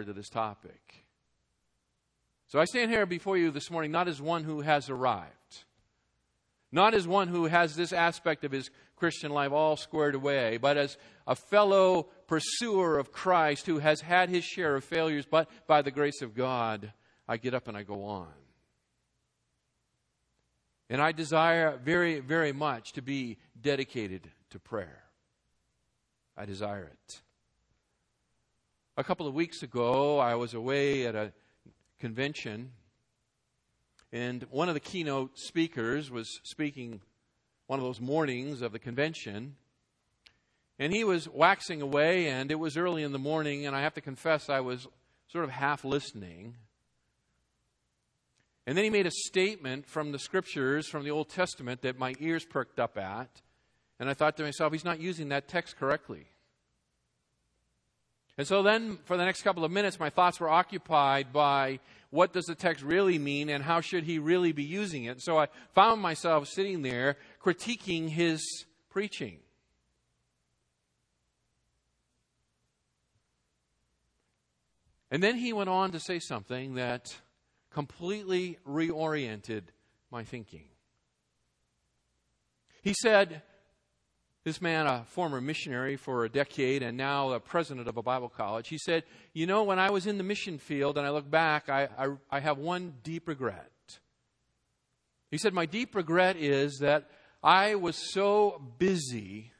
to this topic. So I stand here before you this morning not as one who has arrived, not as one who has this aspect of his Christian life all squared away, but as a fellow pursuer of Christ who has had his share of failures, but by the grace of God, I get up and I go on. And I desire very, very much to be dedicated to prayer. I desire it. A couple of weeks ago, I was away at a convention, and one of the keynote speakers was speaking one of those mornings of the convention. And he was waxing away, and it was early in the morning, and I have to confess I was sort of half listening. And then he made a statement from the scriptures, from the Old Testament, that my ears perked up at. And I thought to myself, he's not using that text correctly. And so then, for the next couple of minutes, my thoughts were occupied by what does the text really mean and how should he really be using it. So I found myself sitting there critiquing his preaching. And then he went on to say something that completely reoriented my thinking. He said, this man, a former missionary for a decade and now a president of a Bible college, he said, You know, when I was in the mission field and I look back, I, I, I have one deep regret. He said, My deep regret is that I was so busy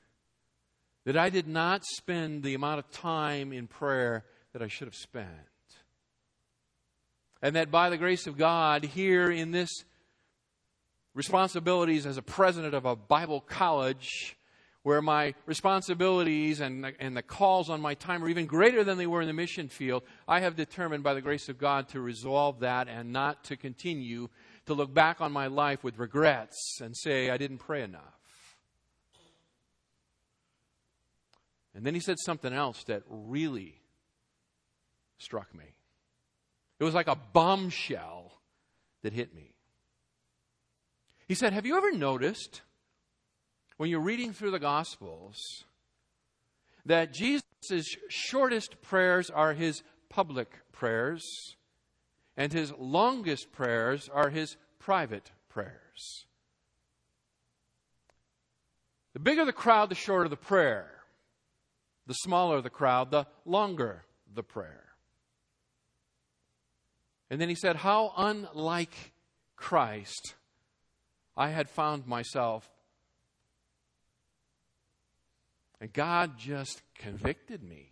that I did not spend the amount of time in prayer that I should have spent. And that by the grace of God, here in this responsibilities as a president of a Bible college, where my responsibilities and, and the calls on my time are even greater than they were in the mission field, I have determined by the grace of God to resolve that and not to continue to look back on my life with regrets and say, I didn't pray enough. And then he said something else that really struck me. It was like a bombshell that hit me. He said, Have you ever noticed? When you're reading through the Gospels that Jesus' shortest prayers are his public prayers, and his longest prayers are his private prayers. The bigger the crowd, the shorter the prayer. The smaller the crowd, the longer the prayer. And then he said, How unlike Christ I had found myself And God just convicted me.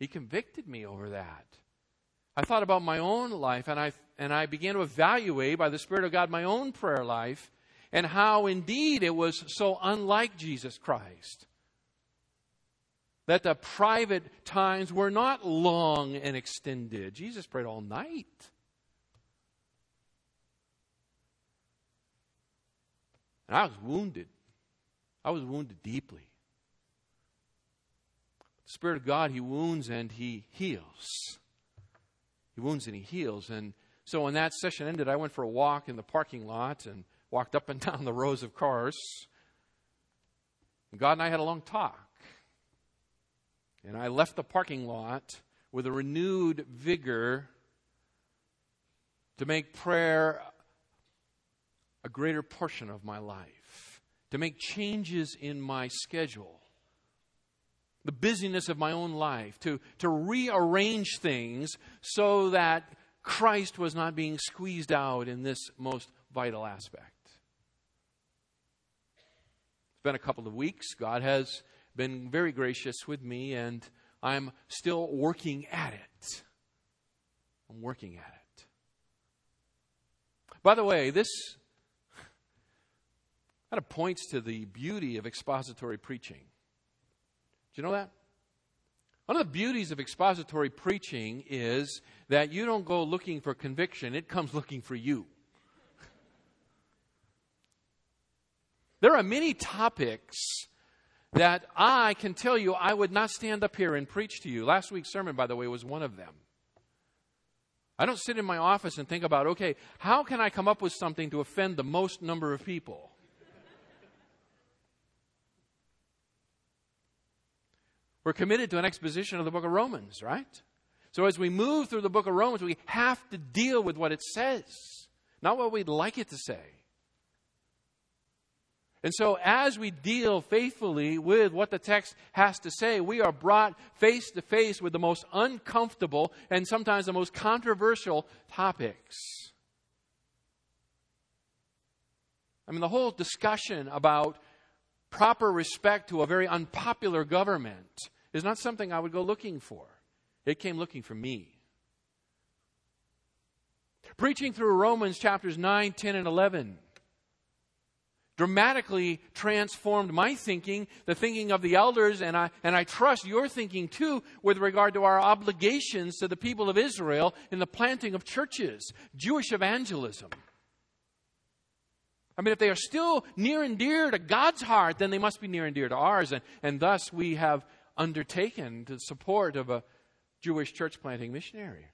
He convicted me over that. I thought about my own life and I, and I began to evaluate by the Spirit of God my own prayer life and how indeed it was so unlike Jesus Christ. That the private times were not long and extended. Jesus prayed all night. And I was wounded. I was wounded deeply. Spirit of God, He wounds and He heals. He wounds and He heals. And so when that session ended, I went for a walk in the parking lot and walked up and down the rows of cars. And God and I had a long talk. And I left the parking lot with a renewed vigor to make prayer a greater portion of my life, to make changes in my schedule the busyness of my own life, to, to rearrange things so that Christ was not being squeezed out in this most vital aspect. It's been a couple of weeks. God has been very gracious with me, and I'm still working at it. I'm working at it. By the way, this kind of points to the beauty of expository preaching you know that? One of the beauties of expository preaching is that you don't go looking for conviction, it comes looking for you. There are many topics that I can tell you I would not stand up here and preach to you. Last week's sermon, by the way, was one of them. I don't sit in my office and think about, okay, how can I come up with something to offend the most number of people? We're committed to an exposition of the book of Romans, right? So as we move through the book of Romans, we have to deal with what it says, not what we'd like it to say. And so, as we deal faithfully with what the text has to say, we are brought face to face with the most uncomfortable and sometimes the most controversial topics. I mean, the whole discussion about proper respect to a very unpopular government is not something I would go looking for. It came looking for me. Preaching through Romans chapters 9, 10, and 11 dramatically transformed my thinking, the thinking of the elders, and I, and I trust your thinking too with regard to our obligations to the people of Israel in the planting of churches, Jewish evangelism. I mean, if they are still near and dear to God's heart, then they must be near and dear to ours. And, and thus we have undertaken the support of a Jewish church planting missionary.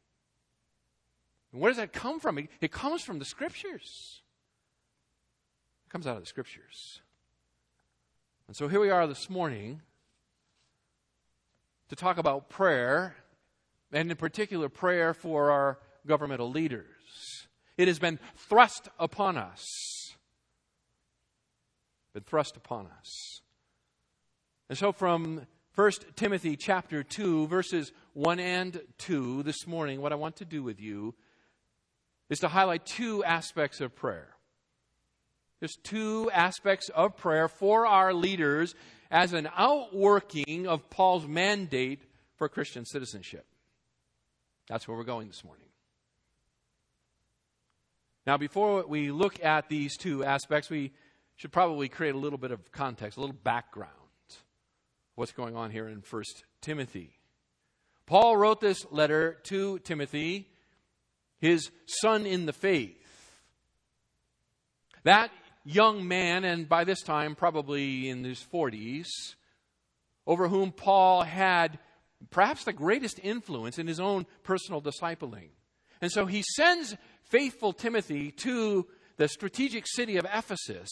And where does that come from? It, it comes from the scriptures. It comes out of the scriptures. And so here we are this morning to talk about prayer, and in particular, prayer for our governmental leaders. It has been thrust upon us been thrust upon us. And so from 1 Timothy chapter 2, verses 1 and 2, this morning, what I want to do with you is to highlight two aspects of prayer. There's two aspects of prayer for our leaders as an outworking of Paul's mandate for Christian citizenship. That's where we're going this morning. Now, before we look at these two aspects, we should probably create a little bit of context, a little background. What's going on here in 1 Timothy? Paul wrote this letter to Timothy, his son in the faith. That young man, and by this time probably in his 40s, over whom Paul had perhaps the greatest influence in his own personal discipling. And so he sends faithful Timothy to the strategic city of Ephesus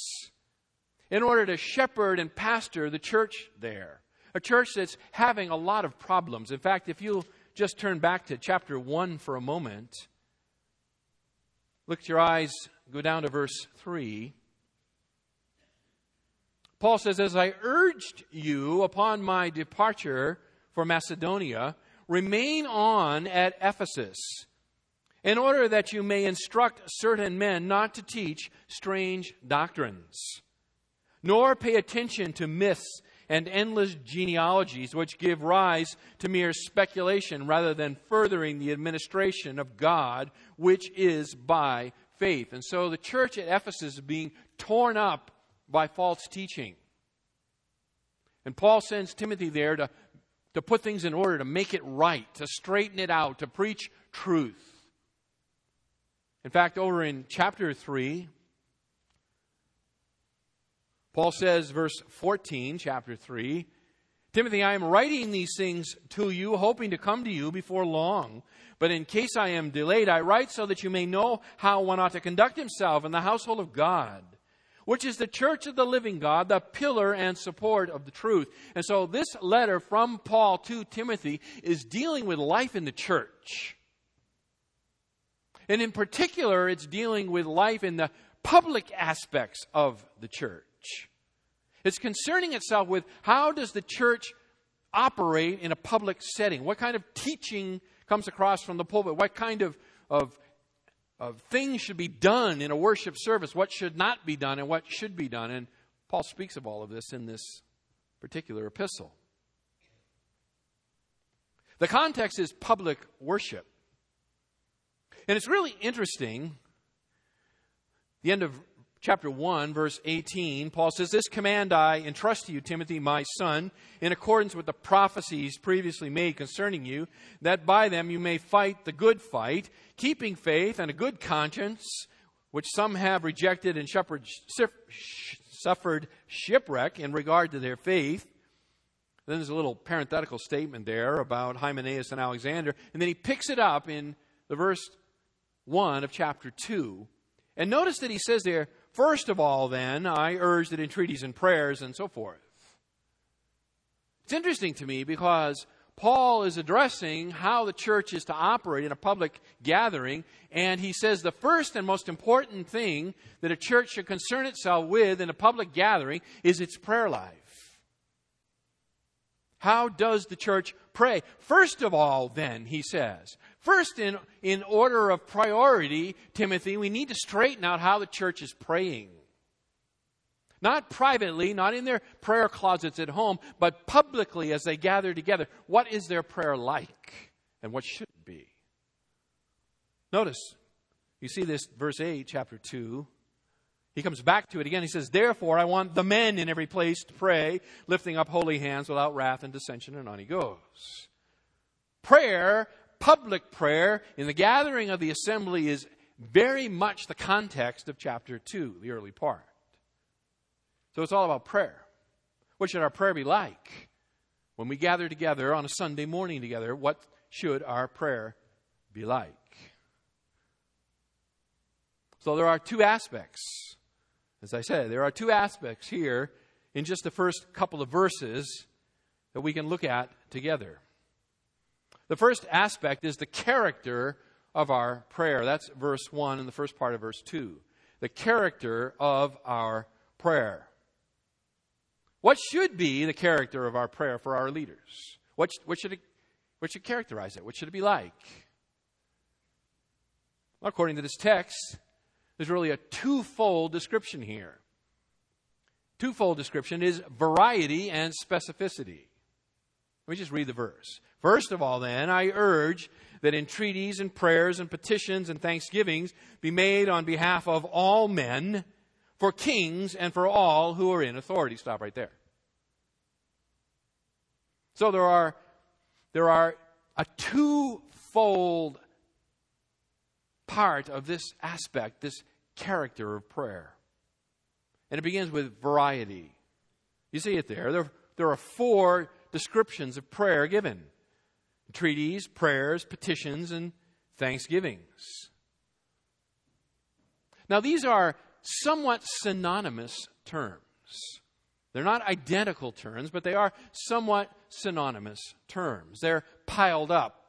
in order to shepherd and pastor the church there. A church that's having a lot of problems. In fact, if you'll just turn back to chapter 1 for a moment, look at your eyes, go down to verse 3. Paul says, As I urged you upon my departure for Macedonia, remain on at Ephesus, in order that you may instruct certain men not to teach strange doctrines nor pay attention to myths and endless genealogies which give rise to mere speculation rather than furthering the administration of God, which is by faith. And so the church at Ephesus is being torn up by false teaching. And Paul sends Timothy there to, to put things in order, to make it right, to straighten it out, to preach truth. In fact, over in chapter 3, Paul says, verse 14, chapter 3 Timothy, I am writing these things to you, hoping to come to you before long. But in case I am delayed, I write so that you may know how one ought to conduct himself in the household of God, which is the church of the living God, the pillar and support of the truth. And so this letter from Paul to Timothy is dealing with life in the church. And in particular, it's dealing with life in the public aspects of the church. It's concerning itself with how does the church operate in a public setting? What kind of teaching comes across from the pulpit? What kind of, of, of things should be done in a worship service? What should not be done and what should be done? And Paul speaks of all of this in this particular epistle. The context is public worship. And it's really interesting. The end of chapter 1, verse 18, Paul says, This command I entrust to you, Timothy, my son, in accordance with the prophecies previously made concerning you, that by them you may fight the good fight, keeping faith and a good conscience, which some have rejected and suffered shipwreck in regard to their faith. Then there's a little parenthetical statement there about Hymenaeus and Alexander, and then he picks it up in the verse 1 of chapter 2. And notice that he says there, First of all, then, I urge that entreaties and prayers and so forth. It's interesting to me because Paul is addressing how the church is to operate in a public gathering, and he says the first and most important thing that a church should concern itself with in a public gathering is its prayer life. How does the church pray? First of all, then, he says, first in, in order of priority, Timothy, we need to straighten out how the church is praying. Not privately, not in their prayer closets at home, but publicly as they gather together. What is their prayer like? And what should it be? Notice, you see this, verse 8, chapter 2. He comes back to it again. He says, Therefore, I want the men in every place to pray, lifting up holy hands without wrath and dissension. And on he goes. Prayer, public prayer, in the gathering of the assembly is very much the context of chapter 2, the early part. So it's all about prayer. What should our prayer be like? When we gather together on a Sunday morning together, what should our prayer be like? So there are two aspects. As I said, there are two aspects here in just the first couple of verses that we can look at together. The first aspect is the character of our prayer. That's verse 1 and the first part of verse 2. The character of our prayer. What should be the character of our prayer for our leaders? What, what, should, it, what should characterize it? What should it be like? Well, according to this text, there's really a twofold description here. Twofold description is variety and specificity. Let me just read the verse. First of all, then, I urge that entreaties and prayers and petitions and thanksgivings be made on behalf of all men for kings and for all who are in authority. Stop right there. So there are, there are a twofold part of this aspect, this character of prayer. And it begins with variety. You see it there. There, there are four descriptions of prayer given treaties, prayers, petitions, and thanksgivings. Now, these are somewhat synonymous terms. They're not identical terms, but they are somewhat synonymous terms. They're piled up.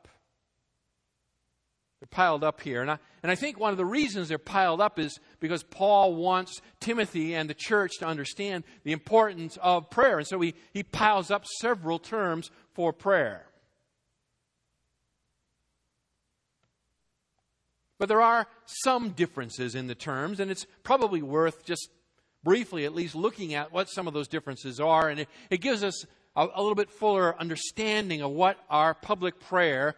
They're piled up here. And I, and I think one of the reasons they're piled up is because Paul wants Timothy and the church to understand the importance of prayer. And so he, he piles up several terms for prayer. But there are some differences in the terms, and it's probably worth just briefly at least looking at what some of those differences are. And it, it gives us a, a little bit fuller understanding of what our public prayer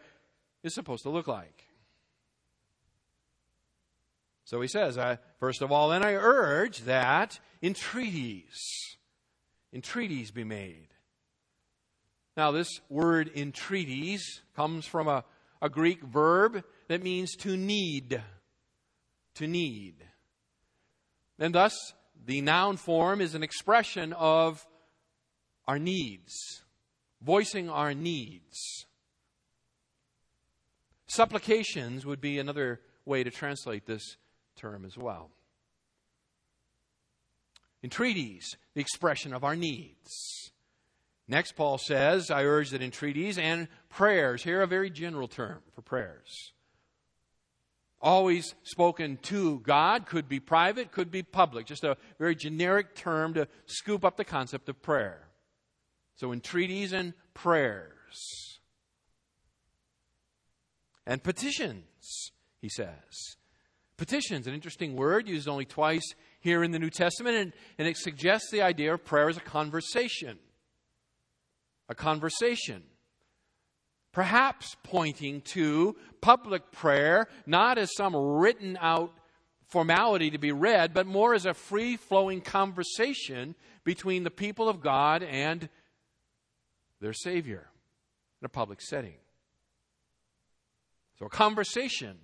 is supposed to look like. So he says, first of all, then I urge that entreaties, entreaties be made. Now, this word entreaties comes from a, a Greek verb that means to need. To need. And thus, the noun form is an expression of our needs, voicing our needs. Supplications would be another way to translate this term as well. Entreaties, the expression of our needs. Next, Paul says, I urge that entreaties and prayers, here a very general term for prayers, always spoken to God, could be private, could be public, just a very generic term to scoop up the concept of prayer. So, entreaties and prayers. And petitions, he says. Petitions, an interesting word used only twice here in the New Testament, and, and it suggests the idea of prayer as a conversation. A conversation perhaps pointing to public prayer not as some written out formality to be read, but more as a free flowing conversation between the people of God and their Savior in a public setting. So, a conversation.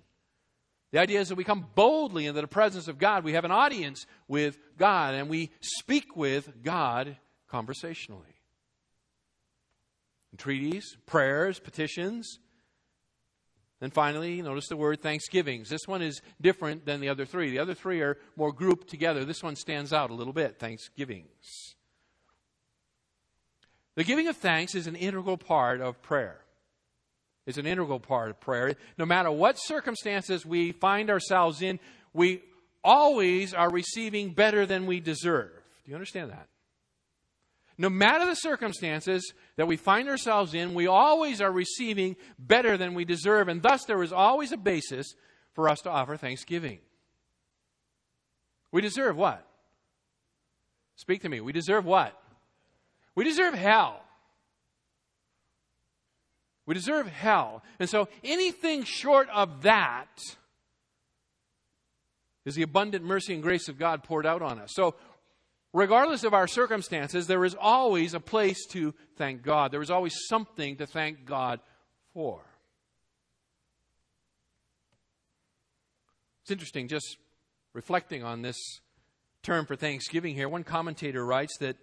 The idea is that we come boldly into the presence of God. We have an audience with God, and we speak with God conversationally entreaties, prayers, petitions. And finally, notice the word thanksgivings. This one is different than the other three. The other three are more grouped together. This one stands out a little bit thanksgivings. The giving of thanks is an integral part of prayer. It's an integral part of prayer. No matter what circumstances we find ourselves in, we always are receiving better than we deserve. Do you understand that? No matter the circumstances that we find ourselves in, we always are receiving better than we deserve, and thus there is always a basis for us to offer thanksgiving. We deserve what? Speak to me. We deserve what? We deserve hell. We deserve hell. And so anything short of that is the abundant mercy and grace of God poured out on us. So, regardless of our circumstances, there is always a place to thank God. There is always something to thank God for. It's interesting just reflecting on this term for thanksgiving here. One commentator writes that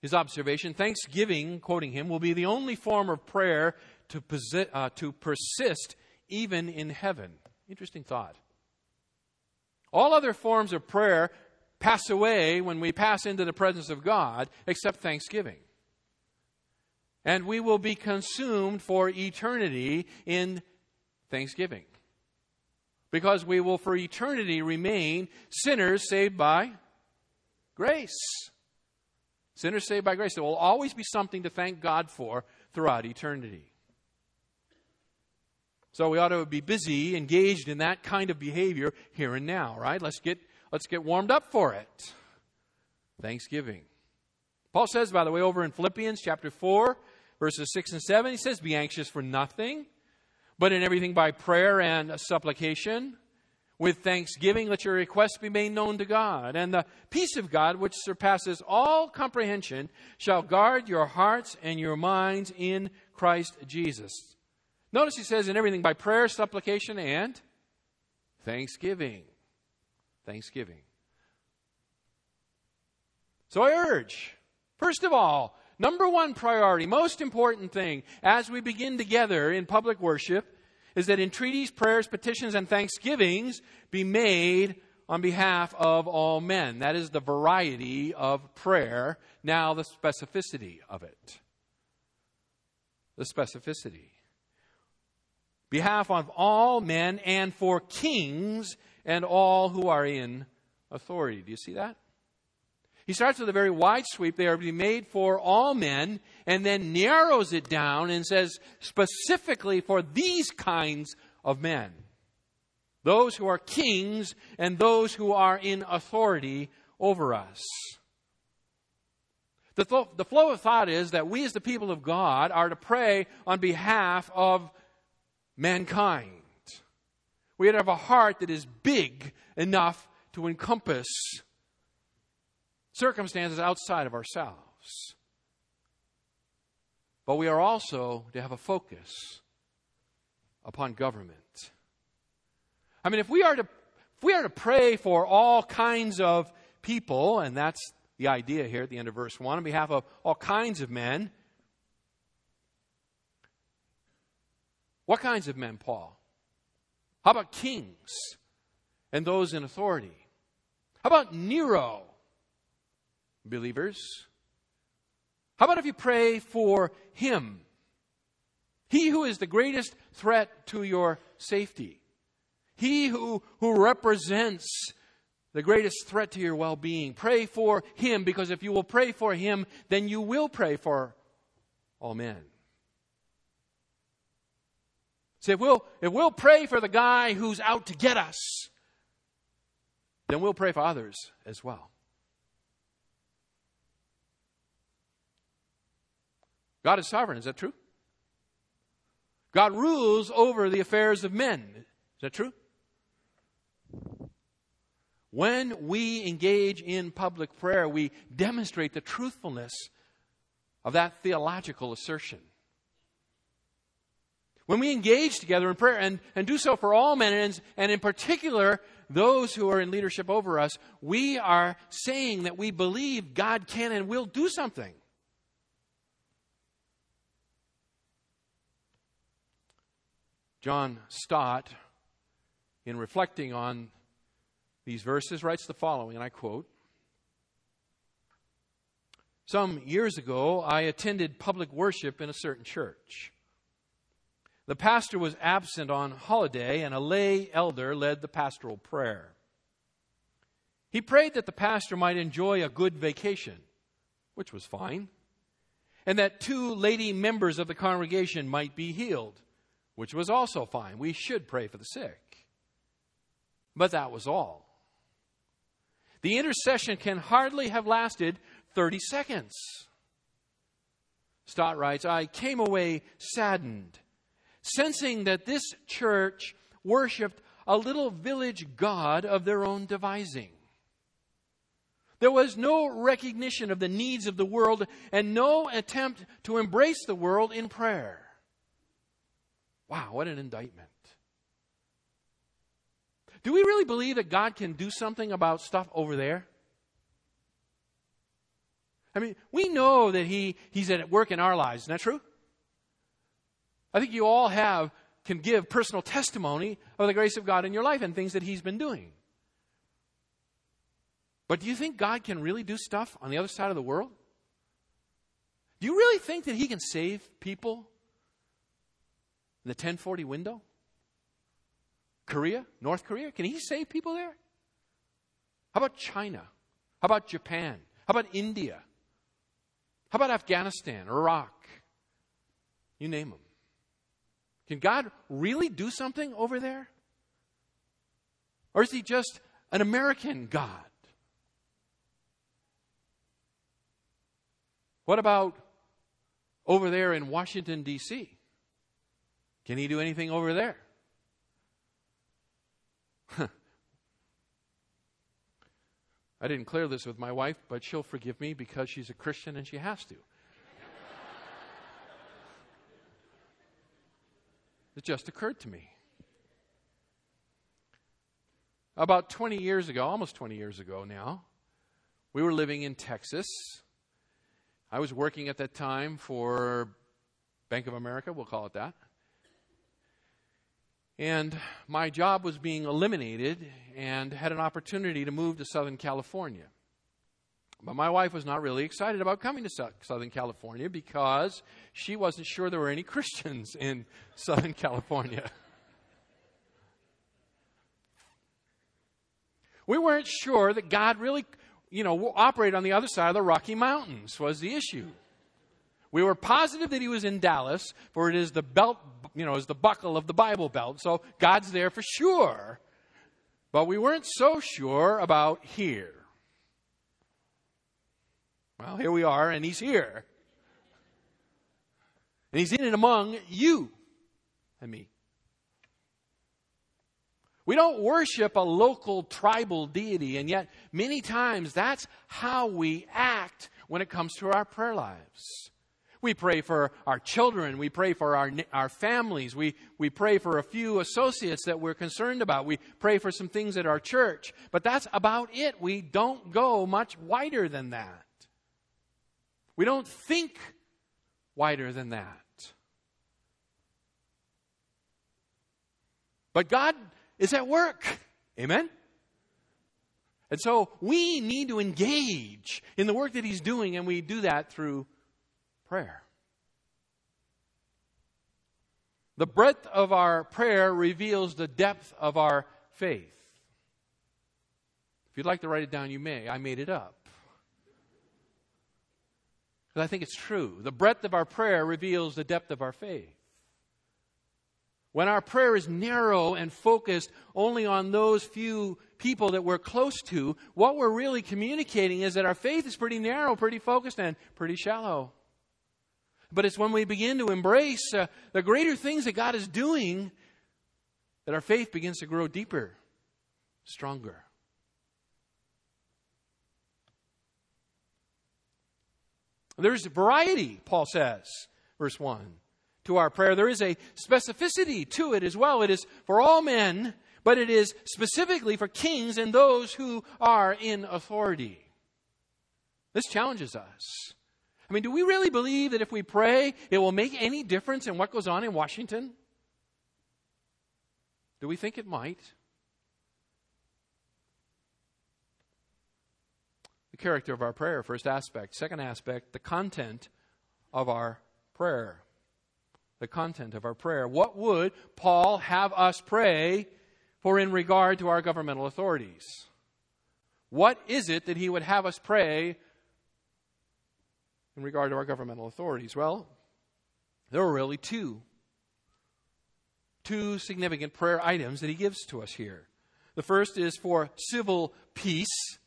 his observation thanksgiving, quoting him, will be the only form of prayer to, posi- uh, to persist even in heaven. Interesting thought. All other forms of prayer pass away when we pass into the presence of God, except thanksgiving. And we will be consumed for eternity in thanksgiving. Because we will for eternity remain sinners saved by grace. Sinners saved by grace. There will always be something to thank God for throughout eternity. So we ought to be busy, engaged in that kind of behavior here and now, right? Let's get, let's get warmed up for it. Thanksgiving. Paul says, by the way, over in Philippians chapter 4, verses 6 and 7, he says, Be anxious for nothing, but in everything by prayer and supplication. With thanksgiving, let your requests be made known to God. And the peace of God, which surpasses all comprehension, shall guard your hearts and your minds in Christ Jesus. Notice he says in everything by prayer, supplication, and thanksgiving. Thanksgiving. So I urge, first of all, number one priority, most important thing as we begin together in public worship is that entreaties, prayers, petitions, and thanksgivings be made on behalf of all men. That is the variety of prayer. Now, the specificity of it. The specificity behalf of all men and for kings and all who are in authority. Do you see that? He starts with a very wide sweep. They are to be made for all men, and then narrows it down and says specifically for these kinds of men those who are kings and those who are in authority over us. The, th- the flow of thought is that we, as the people of God, are to pray on behalf of mankind. We have a heart that is big enough to encompass circumstances outside of ourselves. But we are also to have a focus upon government. I mean, if we are to if we are to pray for all kinds of people, and that's the idea here at the end of verse 1, on behalf of all kinds of men, What kinds of men, Paul? How about kings and those in authority? How about Nero, believers? How about if you pray for him? He who is the greatest threat to your safety. He who, who represents the greatest threat to your well being. Pray for him because if you will pray for him, then you will pray for all men. See, if we'll, if we'll pray for the guy who's out to get us, then we'll pray for others as well. God is sovereign, is that true? God rules over the affairs of men. Is that true? When we engage in public prayer, we demonstrate the truthfulness of that theological assertion. When we engage together in prayer and, and do so for all men, and, and in particular those who are in leadership over us, we are saying that we believe God can and will do something. John Stott, in reflecting on these verses, writes the following, and I quote Some years ago, I attended public worship in a certain church. The pastor was absent on holiday, and a lay elder led the pastoral prayer. He prayed that the pastor might enjoy a good vacation, which was fine, and that two lady members of the congregation might be healed, which was also fine. We should pray for the sick. But that was all. The intercession can hardly have lasted 30 seconds. Stott writes, I came away saddened sensing that this church worshiped a little village god of their own devising. There was no recognition of the needs of the world and no attempt to embrace the world in prayer. Wow, what an indictment. Do we really believe that God can do something about stuff over there? I mean, we know that he, He's at work in our lives. Isn't that true? I think you all have, can give personal testimony of the grace of God in your life and things that He's been doing. But do you think God can really do stuff on the other side of the world? Do you really think that He can save people in the 1040 window? Korea, North Korea, can He save people there? How about China? How about Japan? How about India? How about Afghanistan, Iraq? You name them. Can God really do something over there? Or is he just an American God? What about over there in Washington, D.C.? Can he do anything over there? I didn't clear this with my wife, but she'll forgive me because she's a Christian and she has to. It just occurred to me. About 20 years ago, almost 20 years ago now, we were living in Texas. I was working at that time for Bank of America, we'll call it that. And my job was being eliminated and had an opportunity to move to Southern California. But my wife was not really excited about coming to Southern California because she wasn't sure there were any Christians in Southern California. We weren't sure that God really, you know, operated on the other side of the Rocky Mountains was the issue. We were positive that he was in Dallas, for it is the belt, you know, is the buckle of the Bible belt. So God's there for sure. But we weren't so sure about here. Well, here we are, and he's here. And he's in and among you and me. We don't worship a local tribal deity, and yet many times that's how we act when it comes to our prayer lives. We pray for our children. We pray for our, our families. We, we pray for a few associates that we're concerned about. We pray for some things at our church. But that's about it. We don't go much wider than that. We don't think wider than that. But God is at work. Amen? And so we need to engage in the work that He's doing, and we do that through prayer. The breadth of our prayer reveals the depth of our faith. If you'd like to write it down, you may. I made it up. Because I think it's true. The breadth of our prayer reveals the depth of our faith. When our prayer is narrow and focused only on those few people that we're close to, what we're really communicating is that our faith is pretty narrow, pretty focused, and pretty shallow. But it's when we begin to embrace uh, the greater things that God is doing that our faith begins to grow deeper, stronger. There's variety, Paul says, verse 1, to our prayer. There is a specificity to it as well. It is for all men, but it is specifically for kings and those who are in authority. This challenges us. I mean, do we really believe that if we pray, it will make any difference in what goes on in Washington? Do we think it might? The character of our prayer, first aspect. Second aspect, the content of our prayer. The content of our prayer. What would Paul have us pray for in regard to our governmental authorities? What is it that he would have us pray in regard to our governmental authorities? Well, there are really two. Two significant prayer items that he gives to us here. The first is for civil peace.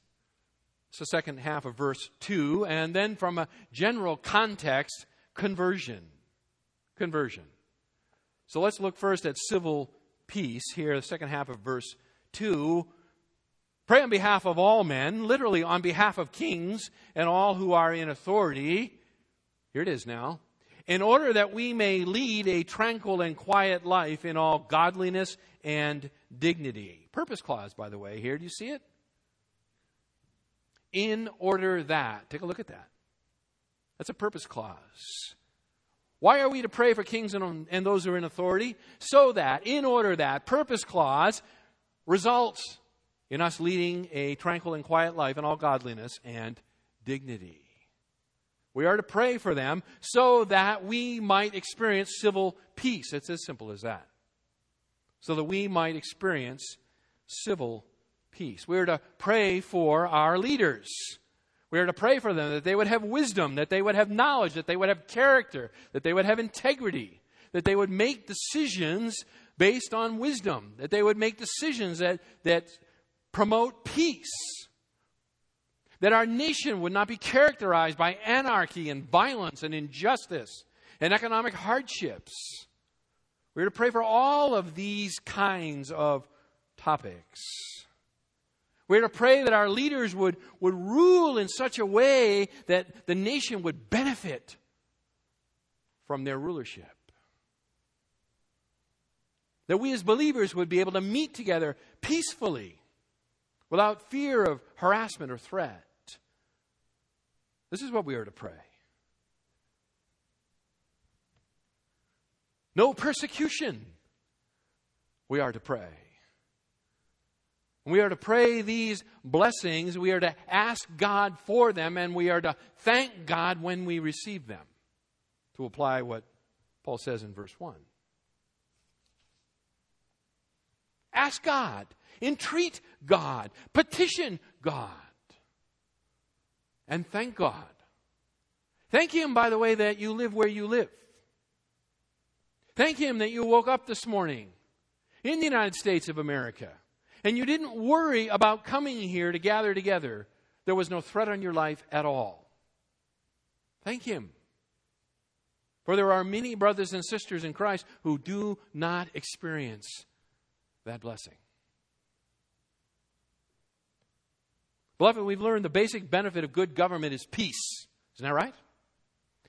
It's the second half of verse 2. And then from a general context, conversion. Conversion. So let's look first at civil peace here, the second half of verse 2. Pray on behalf of all men, literally on behalf of kings and all who are in authority. Here it is now. In order that we may lead a tranquil and quiet life in all godliness and dignity. Purpose clause, by the way, here. Do you see it? In order that. Take a look at that. That's a purpose clause. Why are we to pray for kings and, and those who are in authority? So that, in order that, purpose clause results in us leading a tranquil and quiet life in all godliness and dignity. We are to pray for them so that we might experience civil peace. It's as simple as that. So that we might experience civil peace. We are to pray for our leaders. We are to pray for them that they would have wisdom, that they would have knowledge, that they would have character, that they would have integrity, that they would make decisions based on wisdom, that they would make decisions that, that promote peace. That our nation would not be characterized by anarchy and violence and injustice and economic hardships. We're to pray for all of these kinds of topics. We're to pray that our leaders would, would rule in such a way that the nation would benefit from their rulership. That we as believers would be able to meet together peacefully without fear of harassment or threat. This is what we are to pray. No persecution. We are to pray. We are to pray these blessings. We are to ask God for them, and we are to thank God when we receive them. To apply what Paul says in verse 1. Ask God entreat God, petition God, and thank God. Thank Him, by the way, that you live where you live. Thank Him that you woke up this morning in the United States of America and you didn't worry about coming here to gather together. There was no threat on your life at all. Thank Him. For there are many brothers and sisters in Christ who do not experience that blessing. Beloved, we've learned the basic benefit of good government is peace. Isn't that right?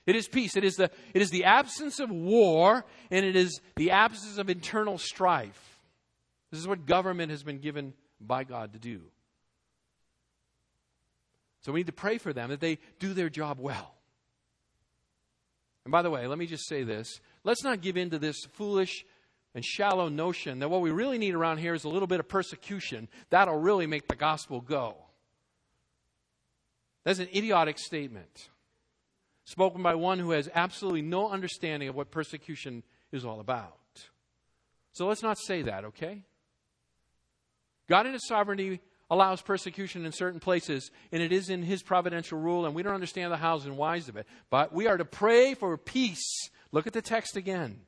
It is peace. It is the, it is the absence of war, and it is the absence of internal strife. This is what government has been given by God to do. So we need to pray for them that they do their job well. And by the way, let me just say this. Let's not give in to this foolish and shallow notion that what we really need around here is a little bit of persecution. That'll really make the gospel go. That's an idiotic statement spoken by one who has absolutely no understanding of what persecution is all about. So let's not say that, okay? God in His sovereignty allows persecution in certain places, and it is in His providential rule, and we don't understand the hows and whys of it. But we are to pray for peace. Look at the text again.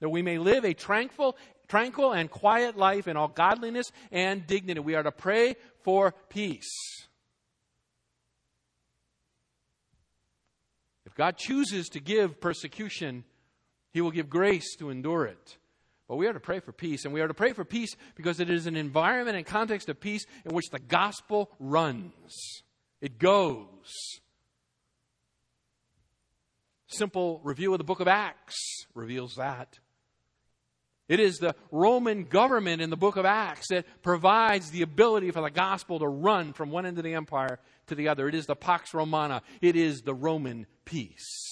That we may live a tranquil, tranquil and quiet life in all godliness and dignity. We are to pray for peace. If God chooses to give persecution, He will give grace to endure it. But we are to pray for peace, and we are to pray for peace because it is an environment and context of peace in which the gospel runs. It goes. Simple review of the book of Acts reveals that. It is the Roman government in the book of Acts that provides the ability for the gospel to run from one end of the empire to the other. It is the Pax Romana, it is the Roman peace.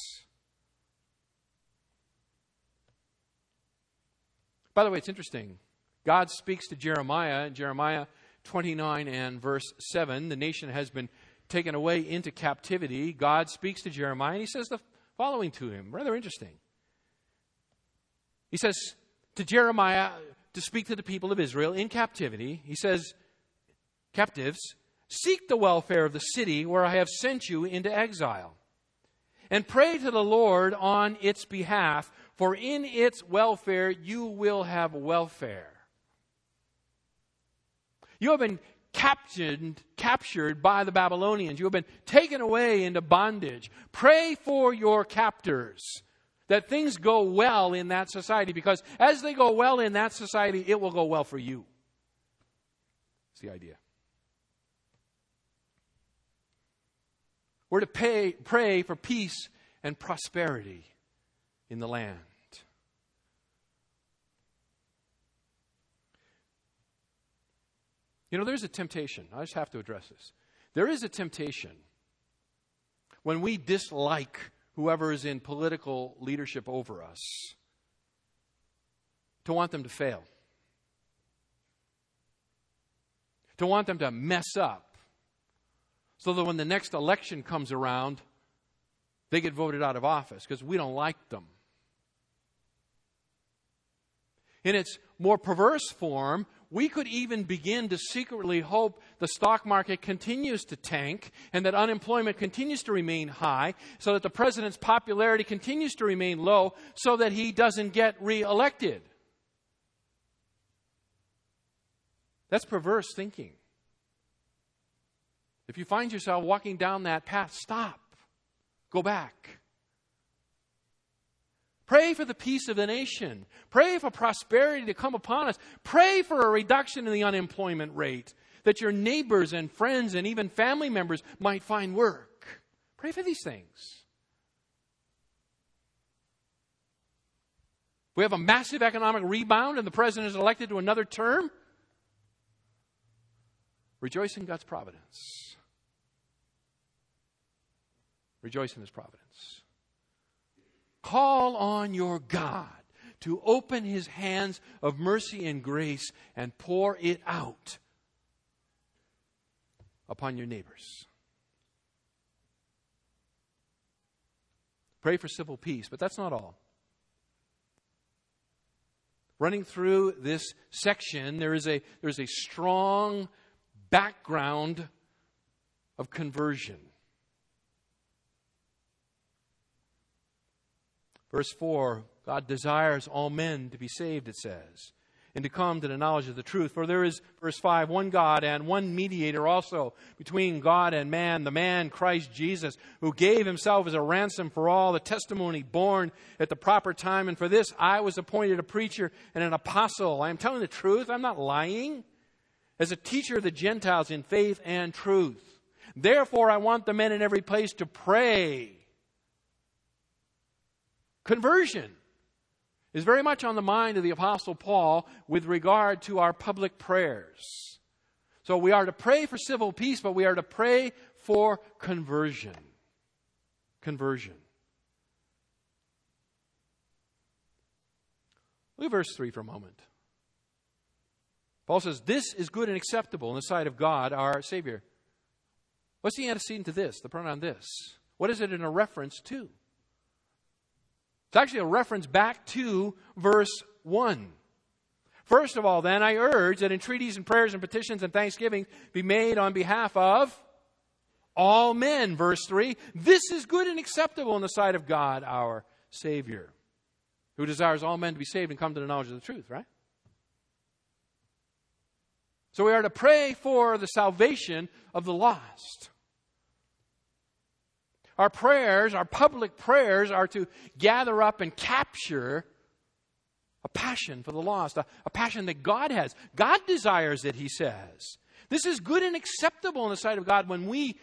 By the way, it's interesting. God speaks to Jeremiah in Jeremiah 29 and verse 7. The nation has been taken away into captivity, God speaks to Jeremiah and he says the following to him. Rather interesting. He says to Jeremiah to speak to the people of Israel in captivity, he says, Captives, seek the welfare of the city where I have sent you into exile, and pray to the Lord on its behalf, for in its welfare you will have welfare. You have been captured, captured by the Babylonians. You have been taken away into bondage. Pray for your captors that things go well in that society because as they go well in that society, it will go well for you. That's the idea. We're to pay, pray for peace and prosperity in the land. You know, there's a temptation. I just have to address this. There is a temptation when we dislike whoever is in political leadership over us to want them to fail, to want them to mess up, so that when the next election comes around, they get voted out of office because we don't like them. In its more perverse form, we could even begin to secretly hope the stock market continues to tank and that unemployment continues to remain high, so that the president's popularity continues to remain low, so that he doesn't get reelected. That's perverse thinking. If you find yourself walking down that path, stop. Go back. Pray for the peace of the nation. Pray for prosperity to come upon us. Pray for a reduction in the unemployment rate, that your neighbors and friends and even family members might find work. Pray for these things. We have a massive economic rebound and the president is elected to another term. Rejoice in God's providence. Rejoice in his providence. Call on your God to open his hands of mercy and grace and pour it out upon your neighbors. Pray for civil peace, but that's not all. Running through this section, there is a, there's a strong background of conversion. Verse 4 God desires all men to be saved, it says, and to come to the knowledge of the truth. For there is, verse 5, one God and one mediator also between God and man, the man Christ Jesus, who gave himself as a ransom for all, the testimony borne at the proper time. And for this I was appointed a preacher and an apostle. I am telling the truth, I'm not lying. As a teacher of the Gentiles in faith and truth. Therefore, I want the men in every place to pray Conversion is very much on the mind of the Apostle Paul with regard to our public prayers. So we are to pray for civil peace, but we are to pray for conversion. Conversion. Look at verse 3 for a moment. Paul says, This is good and acceptable in the sight of God, our Savior. What's the antecedent to this, the pronoun this? What is it in a reference to? It's actually a reference back to verse 1. First of all, then, I urge that entreaties and prayers and petitions and thanksgiving be made on behalf of all men. Verse 3 This is good and acceptable in the sight of God, our Savior, who desires all men to be saved and come to the knowledge of the truth, right? So we are to pray for the salvation of the lost. Our prayers, our public prayers, are to gather up and capture a passion for the lost, a, a, passion that God has. God desires it, he says. This is good and acceptable in the sight of God when we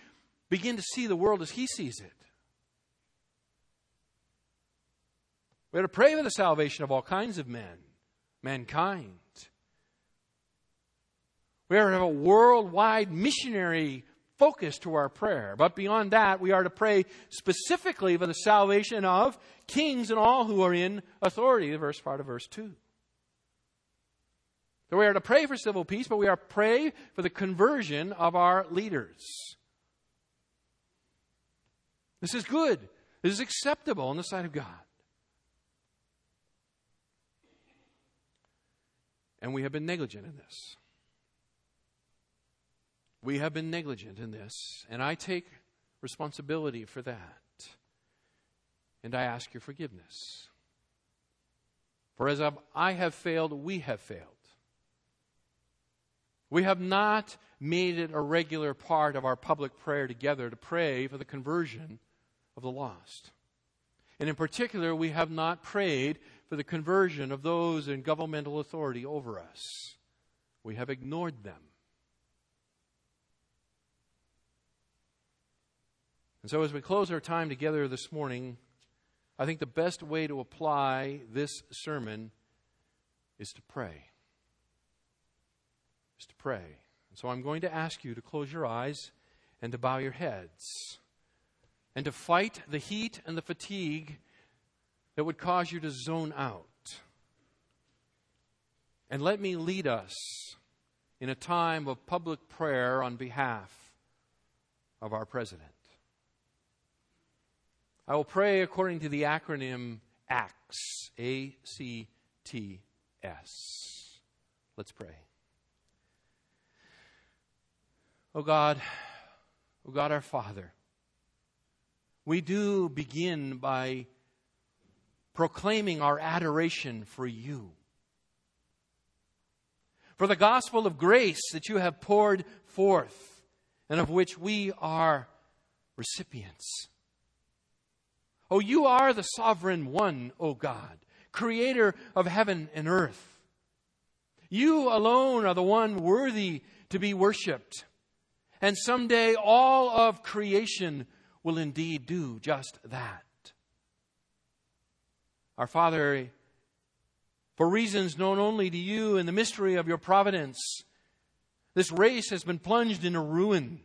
begin to see the world as he sees it. We are to pray for the salvation of all kinds of men, mankind. We are to have a worldwide missionary focus to our prayer. But beyond that, we are to pray specifically for the salvation of kings and all who are in authority, the verse part of verse 2. So we are to pray for civil peace, but we are to pray for the conversion of our leaders. This is good. This is acceptable in the sight of God. And we have been negligent in this. We have been negligent in this, and I take responsibility for that. And I ask your forgiveness. For as I have failed, we have failed. We have not made it a regular part of our public prayer together to pray for the conversion of the lost. And in particular, we have not prayed for the conversion of those in governmental authority over us. We have ignored them. And so, as we close our time together this morning, I think the best way to apply this sermon is to pray. Is to pray. And so I'm going to ask you to close your eyes and to bow your heads and to fight the heat and the fatigue that would cause you to zone out. And let me lead us in a time of public prayer on behalf of our president. I will pray according to the acronym ACTS, A C T S. Let's pray. Oh God, oh God our Father, we do begin by proclaiming our adoration for you. For the gospel of grace that you have poured forth and of which we are recipients. Oh, you are the sovereign one, O God, creator of heaven and earth. You alone are the one worthy to be worshiped. And someday all of creation will indeed do just that. Our Father, for reasons known only to you and the mystery of your providence, this race has been plunged into ruin.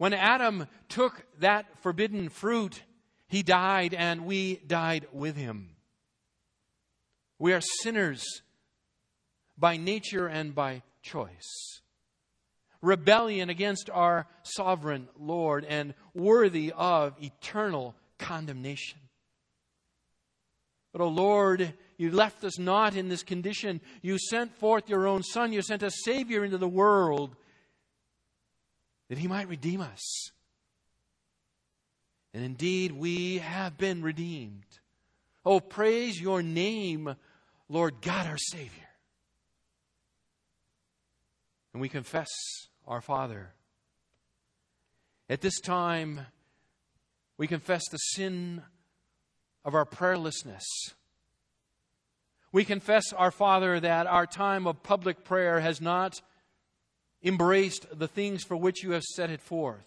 When Adam took that forbidden fruit, he died and we died with him. We are sinners by nature and by choice. Rebellion against our sovereign Lord and worthy of eternal condemnation. But, O oh Lord, you left us not in this condition. You sent forth your own Son. You sent a Savior into the world that he might redeem us. And indeed, we have been redeemed. Oh, praise your name, Lord God, our Savior. And we confess our Father. At this time, we confess the sin of our prayerlessness. We confess, our Father, that our time of public prayer has not embraced the things for which you have set it forth.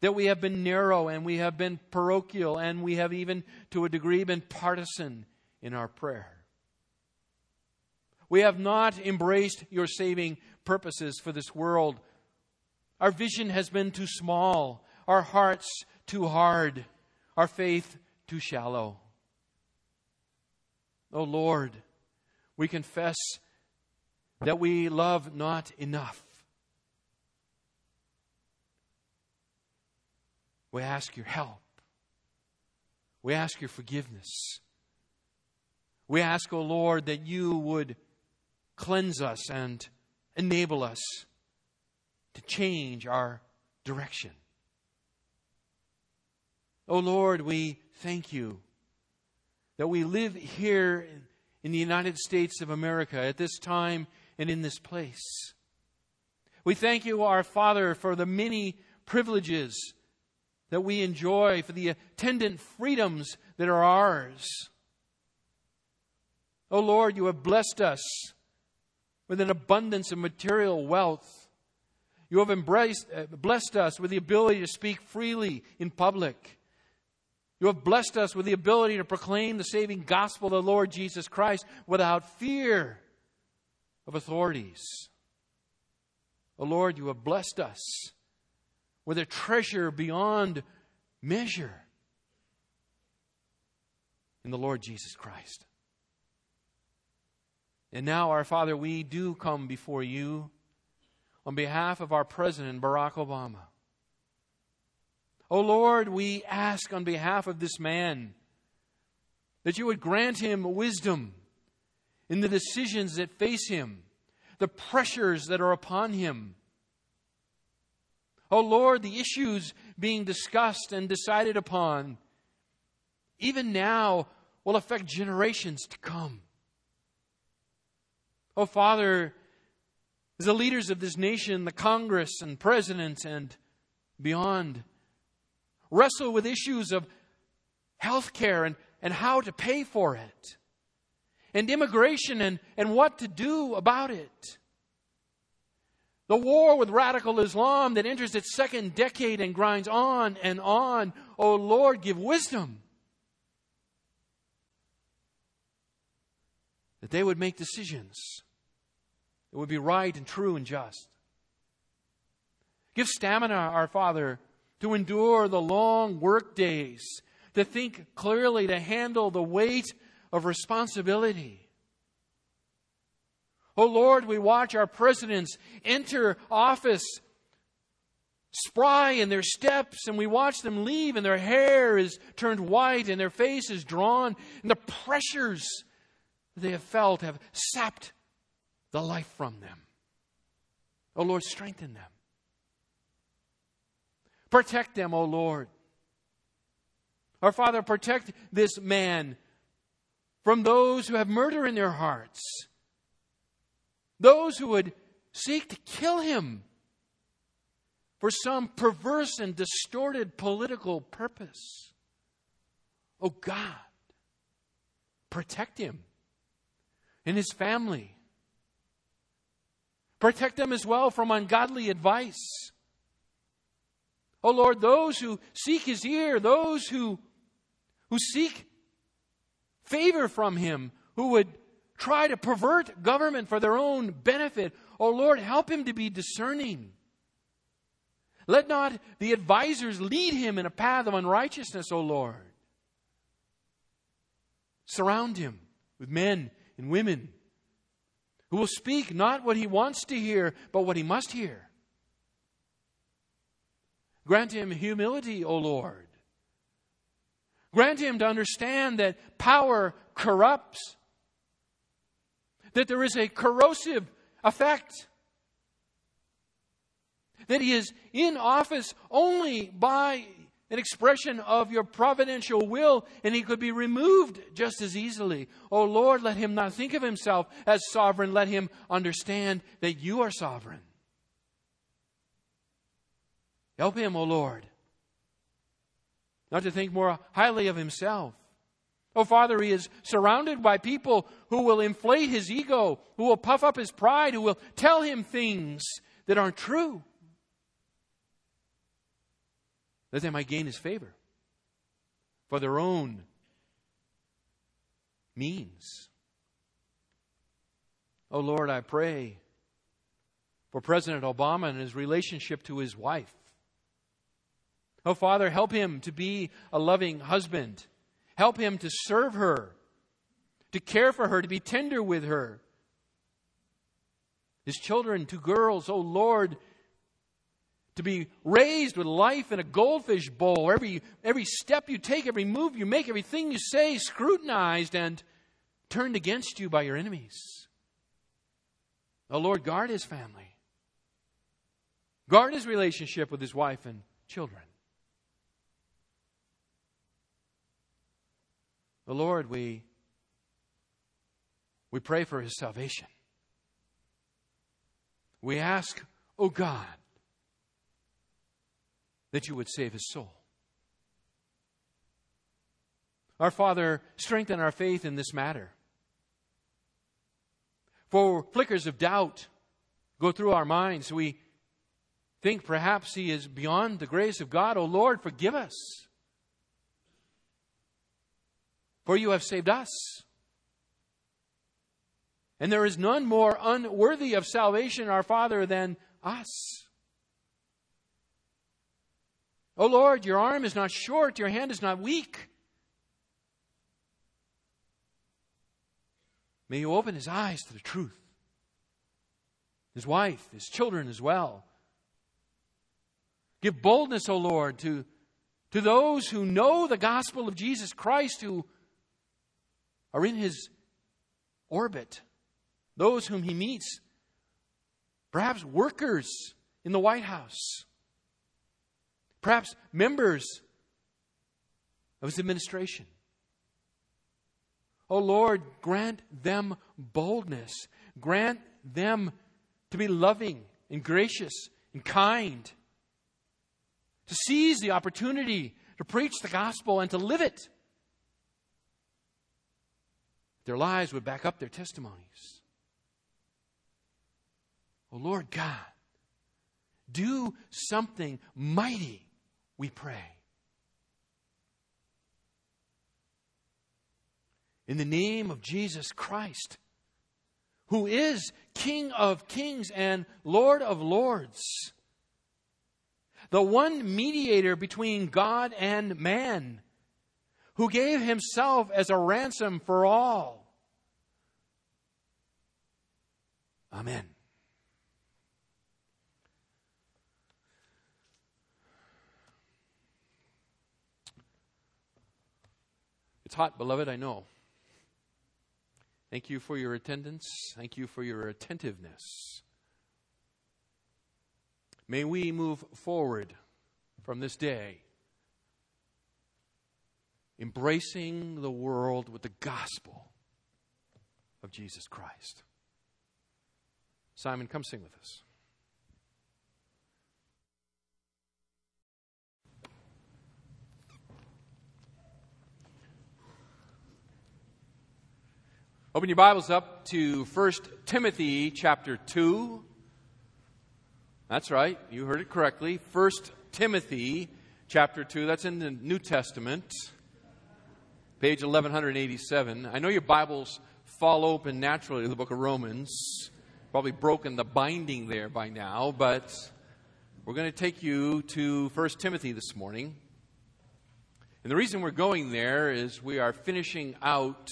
That we have been narrow and we have been parochial and we have even, to a degree, been partisan in our prayer. We have not embraced your saving purposes for this world. Our vision has been too small, our hearts too hard, our faith too shallow. Oh Lord, we confess that we love not enough. We ask your help. We ask your forgiveness. We ask, O oh Lord, that you would cleanse us and enable us to change our direction. O oh Lord, we thank you that we live here in the United States of America at this time and in this place. We thank you, our Father, for the many privileges that we enjoy, for the attendant freedoms that are ours. Oh Lord, you have blessed us with an abundance of material wealth. You have embraced, uh, blessed us with the ability to speak freely in public. You have blessed us with the ability to proclaim the saving gospel of the Lord Jesus Christ without fear of authorities. O oh Lord, you have blessed us with a treasure beyond measure in the Lord Jesus Christ. And now, our Father, we do come before you on behalf of our President, Barack Obama. O Lord, we ask on behalf of this man that you would grant him wisdom in the decisions that face him, the pressures that are upon him. Oh Lord, the issues being discussed and decided upon, even now, will affect generations to come. Oh, Father, as the leaders of this nation, the Congress and president and beyond, wrestle with issues of health care and, and how to pay for it, and immigration and, and what to do about it. The war with radical Islam that enters its second decade and grinds on and on. Oh Lord, give wisdom. That they would make decisions that would be right and true and just. Give stamina, our Father, to endure the long work days, to think clearly, to handle the weight of responsibility. Oh Lord, we watch our presidents enter office spry in their steps, and we watch them leave, and their hair is turned white, and their face is drawn, and the pressures they have felt have sapped the life from them. Oh Lord, strengthen them. Protect them, O Lord. Our Father, protect this man from those who have murder in their hearts, those who would seek to kill him for some perverse and distorted political purpose. Oh God, protect him and his family. Protect them as well from ungodly advice. Oh Lord, those who seek his ear, those who, who seek favor from him, who would try to pervert government for their own benefit, oh Lord, help him to be discerning. Let not the advisers lead him in a path of unrighteousness, O Lord. Surround him with men and women who will speak not what he wants to hear, but what he must hear. Grant him humility, O Lord. Grant him to understand that power corrupts, that there is a corrosive effect, that he is in office only by an expression of your providential will, and he could be removed just as easily. Oh Lord, let him not think of himself as sovereign, let him understand that you are sovereign. Help him, O oh Lord, not to think more highly of himself. Oh, Father, he is surrounded by people who will inflate his ego, who will puff up his pride, who will tell him things that aren't true, that they might gain his favor for their own means. Oh, Lord, I pray for President Obama and his relationship to his wife. Oh, Father, help him to be a loving husband. Help him to serve her, to care for her, to be tender with her. His children, two girls, oh Lord, to be raised with life in a goldfish bowl. Every, every step you take, every move you make, everything you say scrutinized and turned against you by your enemies. Oh Lord, guard his family. Guard his relationship with his wife and children. The Lord, we, we pray for his salvation. We ask, O oh God, that you would save his soul. Our Father, strengthen our faith in this matter. For flickers of doubt go through our minds. We think perhaps he is beyond the grace of God. O oh Lord, forgive us for you have saved us. And there is none more unworthy of salvation, our Father, than us. O Lord, your arm is not short, your hand is not weak. May you open his eyes to the truth. His wife, his children as well. Give boldness, O Lord, to to those who know the gospel of Jesus Christ, who are in his orbit, those whom he meets, perhaps workers in the White House, perhaps members of his administration. Oh Lord, grant them boldness. Grant them to be loving and gracious and kind. To seize the opportunity to preach the gospel and to live it. Their lives would back up their testimonies. Oh Lord God, do something mighty, we pray. In the name of Jesus Christ, who is King of kings and Lord of lords, the one mediator between God and man, who gave himself as a ransom for all. Amen. It's hot, beloved, I know. Thank you for your attendance. Thank you for your attentiveness. May we move forward from this day embracing the world with the gospel of Jesus Christ. Simon, come sing with us. Open your Bibles up to 1 Timothy chapter 2. That's right, you heard it correctly. 1 Timothy chapter 2. That's in the New Testament, page 1187. I know your Bibles fall open naturally to the book of Romans. Probably broken the binding there by now, but we're going to take you to 1 Timothy this morning. And the reason we're going there is we are finishing out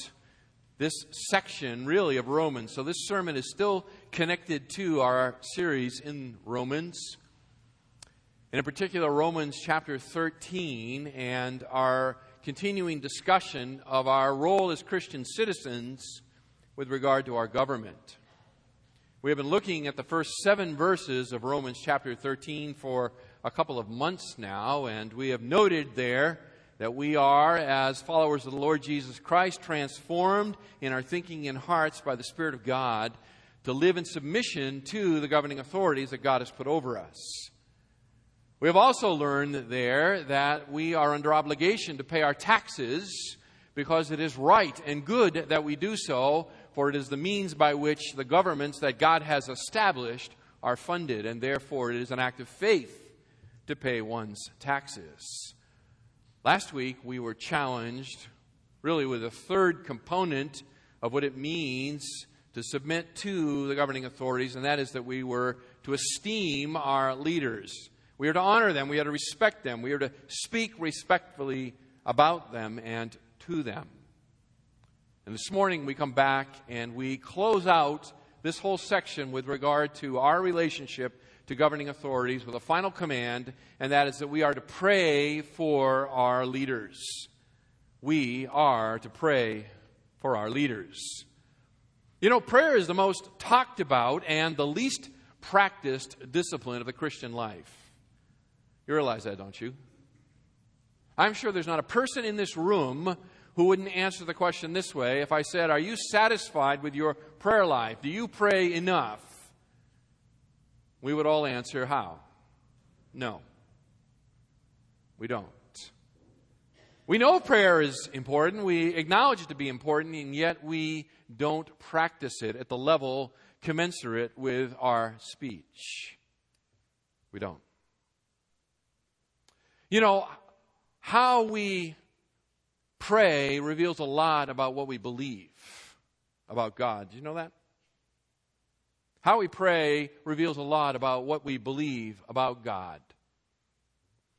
this section, really, of Romans. So this sermon is still connected to our series in Romans. And in particular, Romans chapter 13 and our continuing discussion of our role as Christian citizens with regard to our government. We have been looking at the first seven verses of Romans chapter 13 for a couple of months now, and we have noted there that we are, as followers of the Lord Jesus Christ, transformed in our thinking and hearts by the Spirit of God to live in submission to the governing authorities that God has put over us. We have also learned there that we are under obligation to pay our taxes because it is right and good that we do so, for it is the means by which the governments that God has established are funded, and therefore it is an act of faith to pay one's taxes. Last week, we were challenged really with a third component of what it means to submit to the governing authorities, and that is that we were to esteem our leaders. We are to honor them, we are to respect them, we are to speak respectfully about them and to them. And this morning we come back and we close out this whole section with regard to our relationship to governing authorities with a final command, and that is that we are to pray for our leaders. We are to pray for our leaders. You know, prayer is the most talked about and the least practiced discipline of the Christian life. You realize that, don't you? I'm sure there's not a person in this room who wouldn't answer the question this way if I said, Are you satisfied with your prayer life? Do you pray enough? We would all answer, How? No. We don't. We know prayer is important. We acknowledge it to be important, and yet we don't practice it at the level commensurate with our speech. We don't. You know, how we pray reveals a lot about what we believe about God. Do you know that? How we pray reveals a lot about what we believe about God.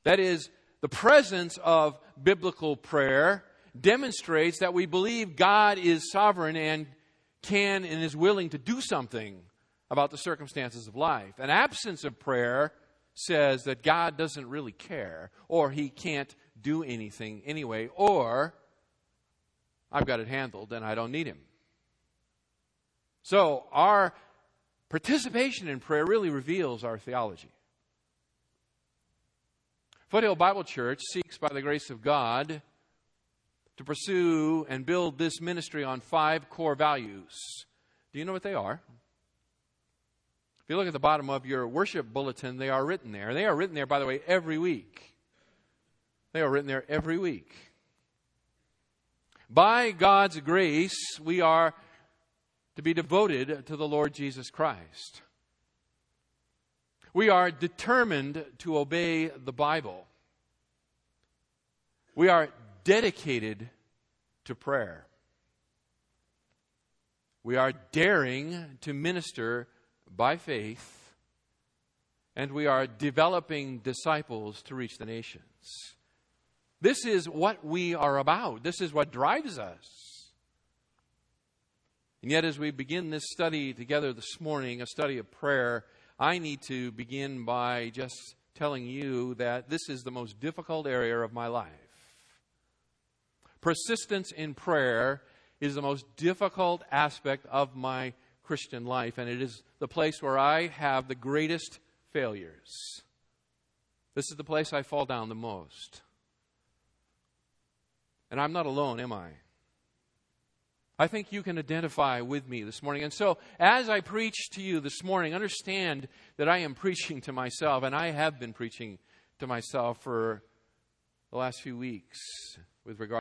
That is, the presence of biblical prayer demonstrates that we believe God is sovereign and can and is willing to do something about the circumstances of life. An absence of prayer says that God doesn't really care or he can't do anything anyway, or I've got it handled and I don't need him. So our participation in prayer really reveals our theology. Foothill Bible Church seeks, by the grace of God, to pursue and build this ministry on five core values. Do you know what they are? If you look at the bottom of your worship bulletin, they are written there. They are written there, by the way, every week. They are written there every week. By God's grace, we are to be devoted to the Lord Jesus Christ. We are determined to obey the Bible. We are dedicated to prayer. We are daring to minister by faith, and we are developing disciples to reach the nations. This is what we are about. This is what drives us. And yet, as we begin this study together this morning, a study of prayer, I need to begin by just telling you that this is the most difficult area of my life. Persistence in prayer is the most difficult aspect of my Christian life, and it is the place where I have the greatest failures. This is the place I fall down the most. And I'm not alone, am I? I think you can identify with me this morning. And so, as I preach to you this morning, understand that I am preaching to myself, and I have been preaching to myself for the last few weeks with regard